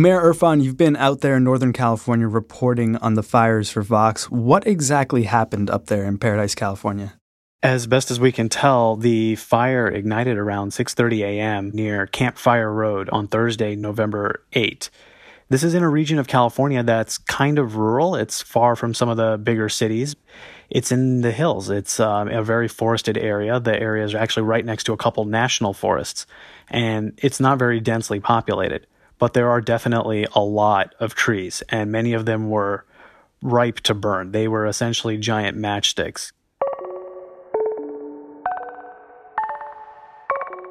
Umair Irfan, you've been out there in Northern California reporting on the fires for Vox. What exactly happened up there in Paradise, California? As best as we can tell, the fire ignited around 6:30 a.m. near Campfire Road on Thursday, November 8. This is in a region of California that's kind of rural. It's far from some of the bigger cities. It's in the hills. It's um, a very forested area. The area is actually right next to a couple national forests, and it's not very densely populated but there are definitely a lot of trees, and many of them were ripe to burn. They were essentially giant matchsticks.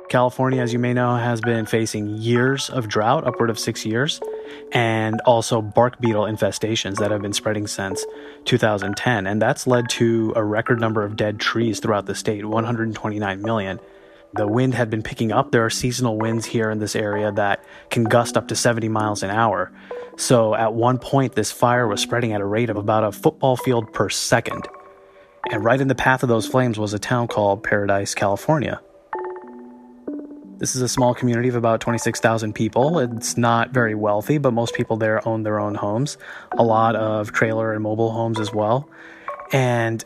California, as you may know, has been facing years of drought, upward of six years, and also bark beetle infestations that have been spreading since 2010. And that's led to a record number of dead trees throughout the state 129 million. The wind had been picking up. There are seasonal winds here in this area that can gust up to 70 miles an hour. So at one point, this fire was spreading at a rate of about a football field per second. And right in the path of those flames was a town called Paradise, California. This is a small community of about 26,000 people. It's not very wealthy, but most people there own their own homes. A lot of trailer and mobile homes as well. And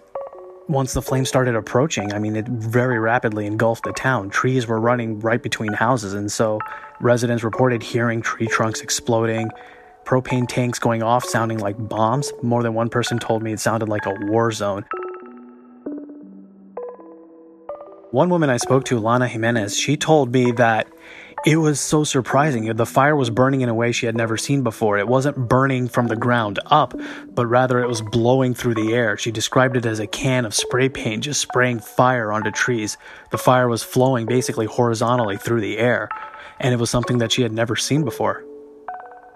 once the flames started approaching, I mean, it very rapidly engulfed the town. Trees were running right between houses, and so residents reported hearing tree trunks exploding, propane tanks going off sounding like bombs. More than one person told me it sounded like a war zone. One woman I spoke to, Lana Jimenez, she told me that it was so surprising. The fire was burning in a way she had never seen before. It wasn't burning from the ground up, but rather it was blowing through the air. She described it as a can of spray paint just spraying fire onto trees. The fire was flowing basically horizontally through the air, and it was something that she had never seen before.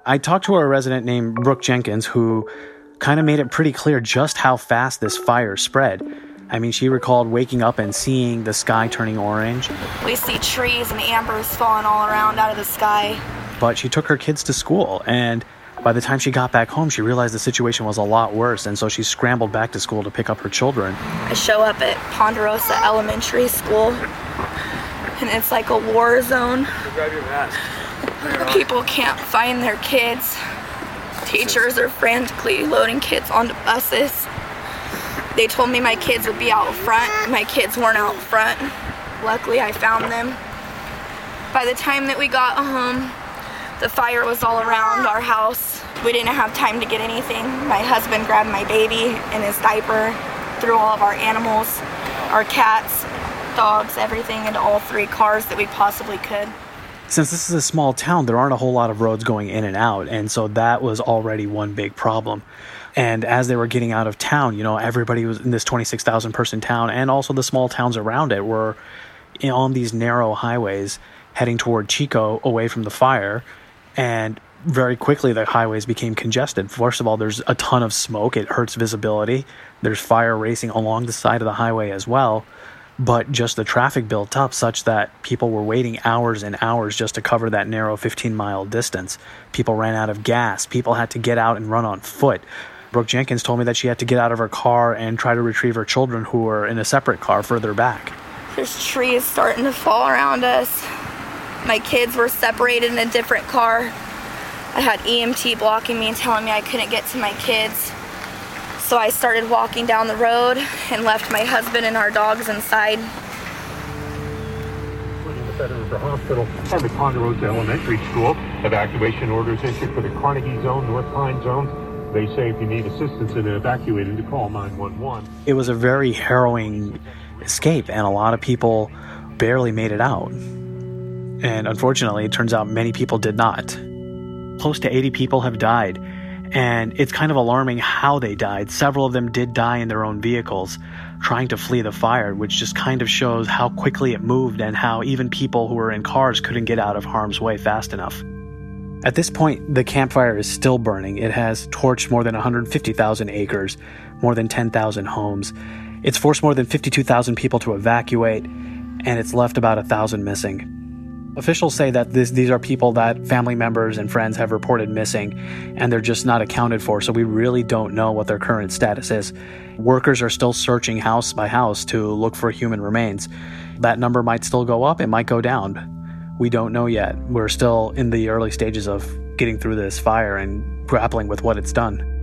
I talked to a resident named Brooke Jenkins who kind of made it pretty clear just how fast this fire spread. I mean, she recalled waking up and seeing the sky turning orange. We see trees and ambers falling all around out of the sky. But she took her kids to school, and by the time she got back home, she realized the situation was a lot worse, and so she scrambled back to school to pick up her children. I show up at Ponderosa Elementary School, and it's like a war zone. Grab your mask. People can't find their kids. Teachers are frantically loading kids onto buses. They told me my kids would be out front. My kids weren't out front. Luckily, I found them. By the time that we got home, the fire was all around our house. We didn't have time to get anything. My husband grabbed my baby in his diaper, threw all of our animals, our cats, dogs, everything into all three cars that we possibly could. Since this is a small town, there aren't a whole lot of roads going in and out, and so that was already one big problem. And as they were getting out of town, you know, everybody was in this 26,000 person town and also the small towns around it were on these narrow highways heading toward Chico away from the fire. And very quickly, the highways became congested. First of all, there's a ton of smoke, it hurts visibility. There's fire racing along the side of the highway as well. But just the traffic built up such that people were waiting hours and hours just to cover that narrow 15 mile distance. People ran out of gas. People had to get out and run on foot. Brooke Jenkins told me that she had to get out of her car and try to retrieve her children who were in a separate car further back. There's trees starting to fall around us. My kids were separated in a different car. I had EMT blocking me and telling me I couldn't get to my kids. So I started walking down the road and left my husband and our dogs inside. The hospital and the Ponderosa Elementary School. Evacuation orders issued for the Carnegie Zone, North Pine Zone, they say if you need assistance in evacuating to call 911. It was a very harrowing escape, and a lot of people barely made it out. And unfortunately, it turns out many people did not. Close to 80 people have died, and it's kind of alarming how they died. Several of them did die in their own vehicles trying to flee the fire, which just kind of shows how quickly it moved and how even people who were in cars couldn't get out of harm's way fast enough. At this point, the Camp Fire is still burning. It has torched more than 150,000 acres, more than 10,000 homes. It's forced more than 52,000 people to evacuate, and it's left about 1,000 missing. Officials say that this, these are people that family members and friends have reported missing, and they're just not accounted for, so we really don't know what their current status is. Workers are still searching house by house to look for human remains. That number might still go up, it might go down we don't know yet. We're still in the early stages of getting through this fire and grappling with what it's done.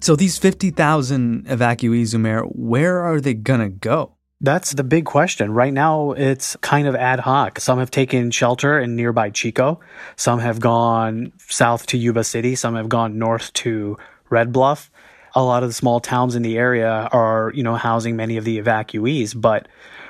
So these 50,000 evacuees, Umair, where are they going to go? That's the big question. Right now, it's kind of ad hoc. Some have taken shelter in nearby Chico. Some have gone south to Yuba City. Some have gone north to Red Bluff. A lot of the small towns in the area are, you know, housing many of the evacuees, but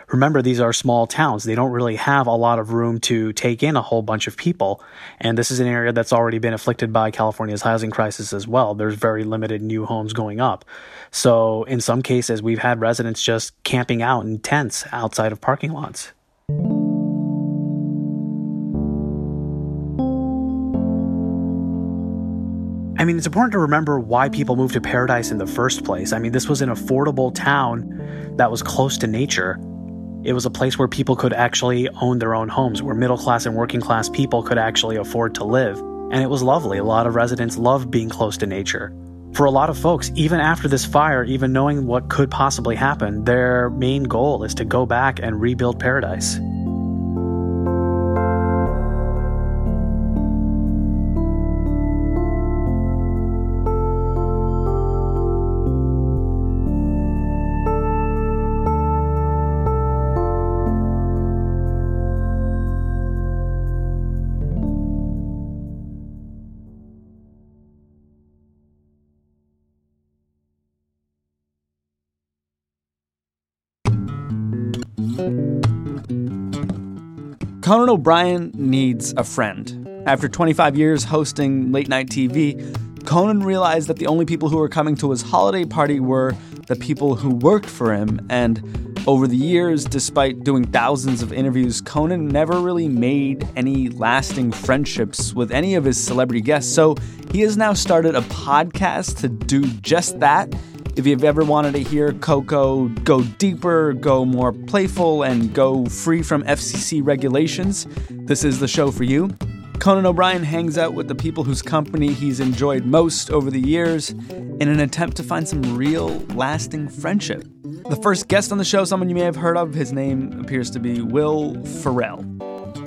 remember these are small towns. They don't really have a lot of room to take in a whole bunch of people. And this is an area that's already been afflicted by California's housing crisis as well. There's very limited new homes going up. So in some cases, we've had residents just camping out in tents outside of parking lots. I mean, it's important to remember why people moved to Paradise in the first place. I mean, this was an affordable town that was close to nature. It was a place where people could actually own their own homes, where middle class and working class people could actually afford to live. And it was lovely. A lot of residents loved being close to nature. For a lot of folks, even after this fire, even knowing what could possibly happen, their main goal is to go back and rebuild paradise. Conan O'Brien needs a friend. After 25 years hosting late night TV, Conan realized that the only people who were coming to his holiday party were the people who worked for him. And over the years, despite doing thousands of interviews, Conan never really made any lasting friendships with any of his celebrity guests. So he has now started a podcast to do just that if you've ever wanted to hear Coco go deeper, go more playful, and go free from FCC regulations, this is the show for you. Conan O'Brien hangs out with the people whose company he's enjoyed most over the years in an attempt to find some real, lasting friendship. The first guest on the show, someone you may have heard of, his name appears to be Will Ferrell.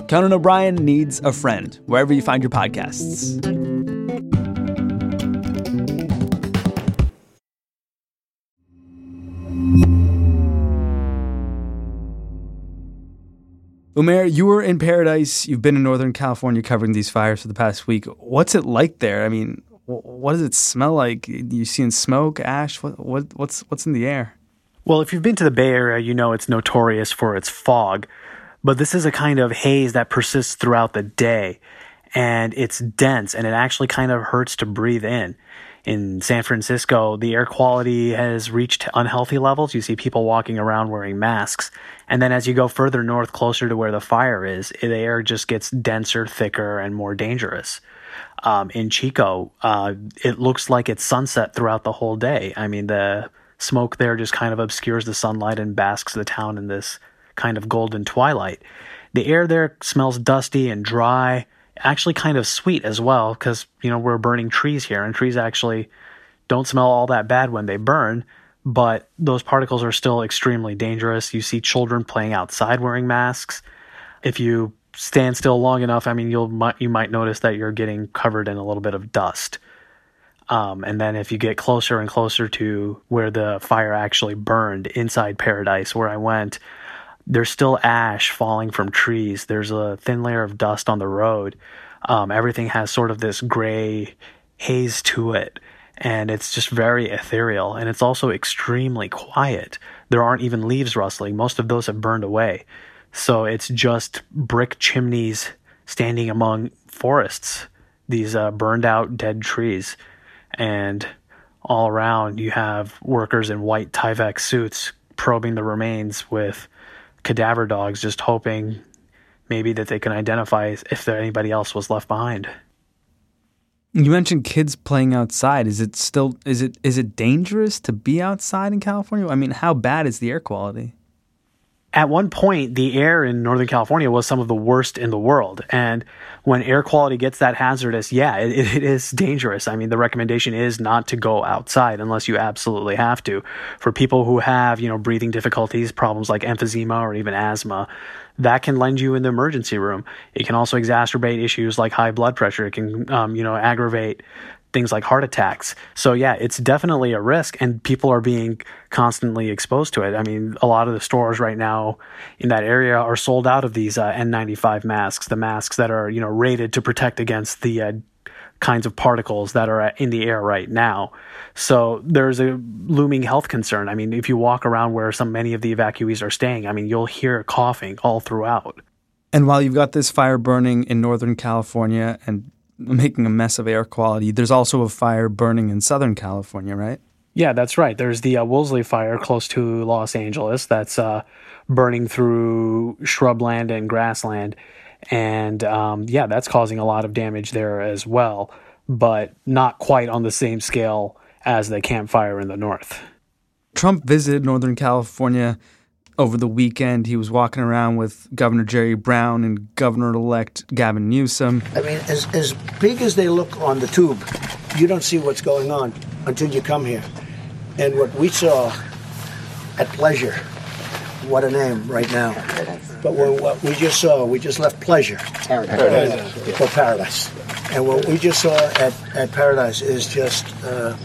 Conan O'Brien needs a friend, wherever you find your podcasts. Umair, you were in Paradise. You've been in Northern California covering these fires for the past week. What's it like there? I mean, what does it smell like? You seeing smoke, ash? What, what, what's what's in the air? Well, if you've been to the Bay Area, you know it's notorious for its fog, but this is a kind of haze that persists throughout the day, and it's dense, and it actually kind of hurts to breathe in in San Francisco, the air quality has reached unhealthy levels. You see people walking around wearing masks. And then as you go further north, closer to where the fire is, the air just gets denser, thicker, and more dangerous. Um, in Chico, uh, it looks like it's sunset throughout the whole day. I mean, the smoke there just kind of obscures the sunlight and basks the town in this kind of golden twilight. The air there smells dusty and dry actually kind of sweet as well because you know we're burning trees here and trees actually don't smell all that bad when they burn but those particles are still extremely dangerous. You see children playing outside wearing masks. If you stand still long enough i mean you'll you might notice that you're getting covered in a little bit of dust. Um, and then if you get closer and closer to where the fire actually burned inside paradise where i went there's still ash falling from trees. There's a thin layer of dust on the road. Um, everything has sort of this gray haze to it, and it's just very ethereal. And it's also extremely quiet. There aren't even leaves rustling. Most of those have burned away. So it's just brick chimneys standing among forests, these uh, burned out dead trees. And all around, you have workers in white Tyvek suits probing the remains with cadaver dogs, just hoping maybe that they can identify if there anybody else was left behind. You mentioned kids playing outside. Is it still is it is it dangerous to be outside in California? I mean, how bad is the air quality? At one point, the air in Northern California was some of the worst in the world. And when air quality gets that hazardous, yeah, it, it is dangerous. I mean, the recommendation is not to go outside unless you absolutely have to. For people who have, you know, breathing difficulties, problems like emphysema or even asthma, that can lend you in the emergency room. It can also exacerbate issues like high blood pressure. It can, um, you know, aggravate things like heart attacks. So yeah, it's definitely a risk and people are being constantly exposed to it. I mean, a lot of the stores right now in that area are sold out of these uh, N95 masks, the masks that are, you know, rated to protect against the uh, kinds of particles that are in the air right now. So there's a looming health concern. I mean, if you walk around where some many of the evacuees are staying, I mean, you'll hear coughing all throughout. And while you've got this fire burning in Northern California and making a mess of air quality. There's also a fire burning in Southern California, right? Yeah, that's right. There's the uh, Woolsey fire close to Los Angeles that's uh, burning through shrubland and grassland. And um, yeah, that's causing a lot of damage there as well, but not quite on the same scale as the Camp Fire in the north. Trump visited Northern California over the weekend. He was walking around with Governor Jerry Brown and Governor elect Gavin Newsom. I mean, as, as big as they look on the tube, you don't see what's going on until you come here. And what we saw at Pleasure, what a name right now. But what we just saw, we just left Pleasure paradise. for Paradise. And what we just saw at, at Paradise is just, uh,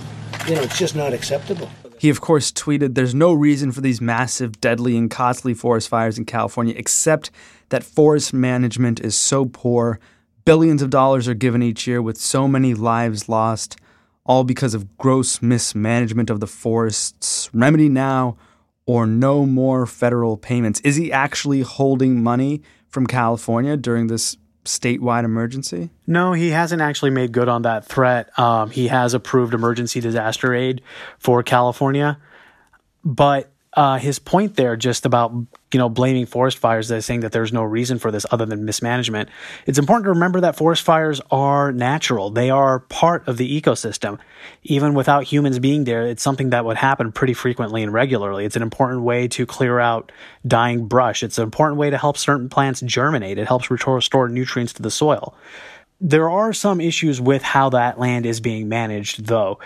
you know, it's just not acceptable. He, of course, tweeted There's no reason for these massive, deadly, and costly forest fires in California except that forest management is so poor. Billions of dollars are given each year with so many lives lost, all because of gross mismanagement of the forests. Remedy now or no more federal payments. Is he actually holding money from California during this statewide emergency? No, he hasn't actually made good on that threat. Um, he has approved emergency disaster aid for California, but uh, his point there just about you know blaming forest fires as saying that there's no reason for this other than mismanagement. It's important to remember that forest fires are natural. They are part of the ecosystem. Even without humans being there it's something that would happen pretty frequently and regularly. It's an important way to clear out dying brush. It's an important way to help certain plants germinate. It helps restore nutrients to the soil. There are some issues with how that land is being managed though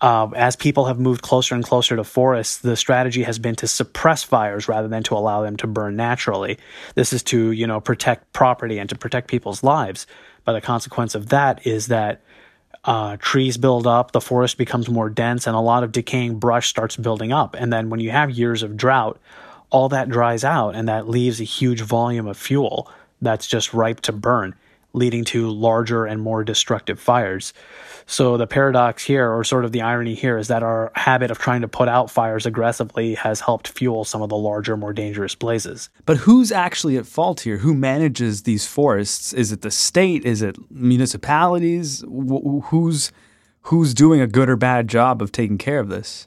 uh, as people have moved closer and closer to forests, the strategy has been to suppress fires rather than to allow them to burn naturally. This is to, you know, protect property and to protect people's lives. But the consequence of that is that uh, trees build up, the forest becomes more dense, and a lot of decaying brush starts building up. And then when you have years of drought, all that dries out, and that leaves a huge volume of fuel that's just ripe to burn, leading to larger and more destructive fires. So the paradox here, or sort of the irony here, is that our habit of trying to put out fires aggressively has helped fuel some of the larger, more dangerous blazes. But who's actually at fault here? Who manages these forests? Is it the state? Is it municipalities? Who's who's doing a good or bad job of taking care of this?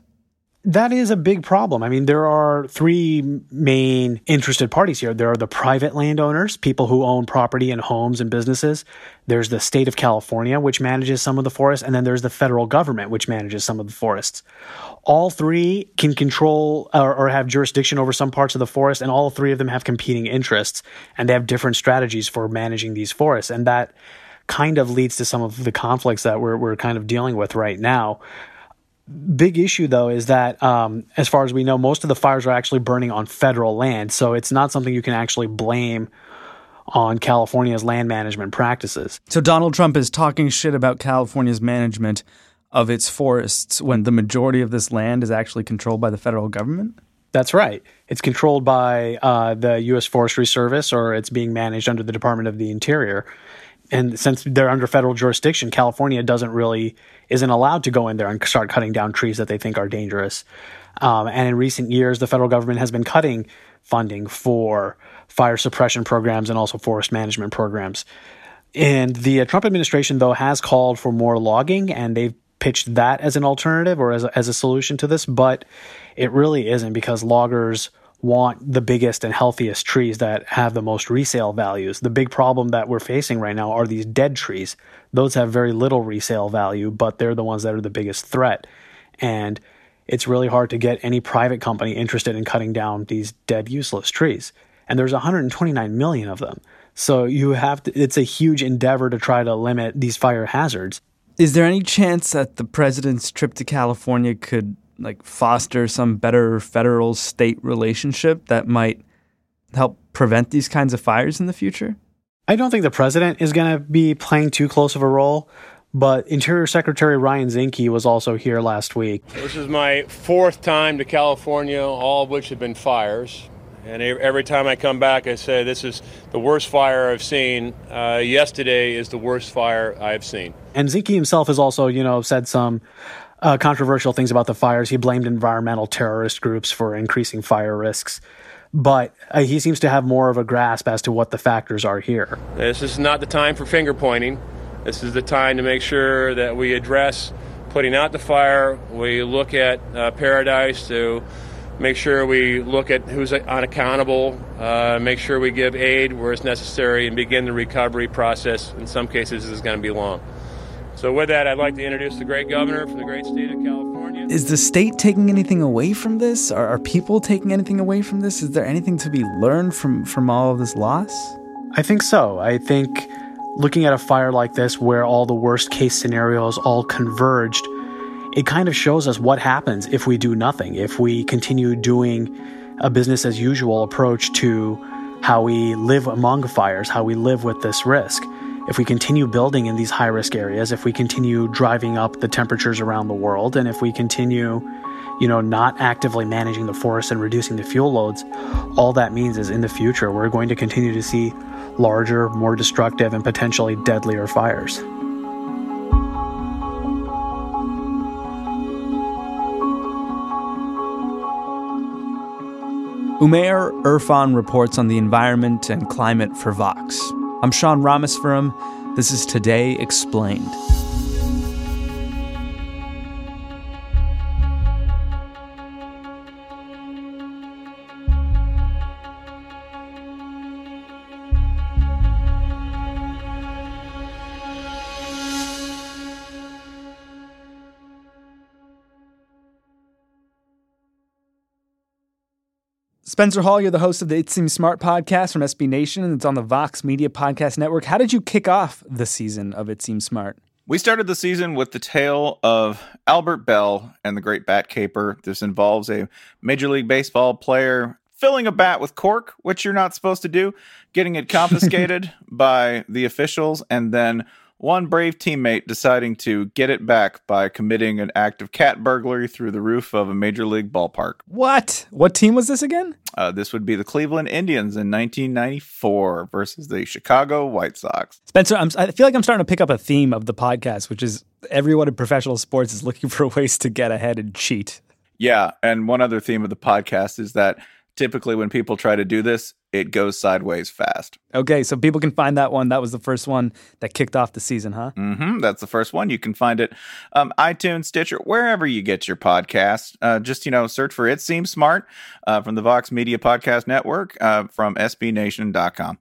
That is a big problem. I mean, there are three main interested parties here. There are the private landowners, people who own property and homes and businesses. There's the state of California, which manages some of the forests. And then there's the federal government, which manages some of the forests. All three can control or, or have jurisdiction over some parts of the forest, and all three of them have competing interests, and they have different strategies for managing these forests. And that kind of leads to some of the conflicts that we're, we're kind of dealing with right now big issue though is that um, as far as we know most of the fires are actually burning on federal land. So it's not something you can actually blame on california's land management practices. So donald trump is talking shit about california's management of its forests when the majority of this land is actually controlled by the federal government? That's right. It's controlled by uh, the u.s forestry service or it's being managed under the department of the interior and since they're under federal jurisdiction, California doesn't really isn't allowed to go in there and start cutting down trees that they think are dangerous. Um, and in recent years, the federal government has been cutting funding for fire suppression programs and also forest management programs. And the uh, Trump administration, though, has called for more logging, and they've pitched that as an alternative or as a, as a solution to this. But it really isn't because loggers want the biggest and healthiest trees that have the most resale values. The big problem that we're facing right now are these dead trees. Those have very little resale value, but they're the ones that are the biggest threat. And it's really hard to get any private company interested in cutting down these dead, useless trees. And there's 129 million of them. So you have to, it's a huge endeavor to try to limit these fire hazards. Is there any chance that the president's trip to California could like foster some better federal state relationship that might help prevent these kinds of fires in the future? I don't think the president is going to be playing too close of a role, but Interior Secretary Ryan Zinke was also here last week. This is my fourth time to California, all of which have been fires. And every time I come back, I say, This is the worst fire I've seen. Uh, yesterday is the worst fire I've seen. And Zinke himself has also, you know, said some uh, controversial things about the fires. He blamed environmental terrorist groups for increasing fire risks. But uh, he seems to have more of a grasp as to what the factors are here. This is not the time for finger pointing. This is the time to make sure that we address putting out the fire. We look at uh, paradise to make sure we look at who's unaccountable, uh, make sure we give aid where it's necessary, and begin the recovery process. In some cases, this is going to be long. So, with that, I'd like to introduce the great governor from the great state of California. Is the state taking anything away from this? Are, are people taking anything away from this? Is there anything to be learned from, from all of this loss? I think so. I think looking at a fire like this where all the worst case scenarios all converged it kind of shows us what happens if we do nothing, if we continue doing a business as usual approach to how we live among fires, how we live with this risk. If we continue building in these high risk areas, if we continue driving up the temperatures around the world, and if we continue, you know, not actively managing the forests and reducing the fuel loads, all that means is in the future we're going to continue to see larger, more destructive, and potentially deadlier fires. Umair Irfan reports on the environment and climate for Vox. I'm Sean Rameswaram. This is Today Explained. Spencer Hall, you're the host of the It Seems Smart podcast from SB Nation, and it's on the Vox Media Podcast Network. How did you kick off the season of It Seems Smart? We started the season with the tale of Albert Belle and the Great Bat Caper. This involves a Major League Baseball player filling a bat with cork, which you're not supposed to do, getting it confiscated by the officials, and then one brave teammate deciding to get it back by committing an act of cat burglary through the roof of a major league ballpark. What? What team was this again? Uh, this would be the Cleveland Indians in 1994 versus the Chicago White Sox. Spencer, I'm, I feel like I'm starting to pick up a theme of the podcast, which is everyone in professional sports is looking for ways to get ahead and cheat. Yeah, and one other theme of the podcast is that typically when people try to do this, it goes sideways fast. Okay, so people can find that one. That was the first one that kicked off the season, huh? Mm-hmm. That's the first one. You can find it um, iTunes, Stitcher, wherever you get your podcast. Uh, just you know, search for "It Seems Smart" uh, from the Vox Media Podcast Network uh, from SBNation.com.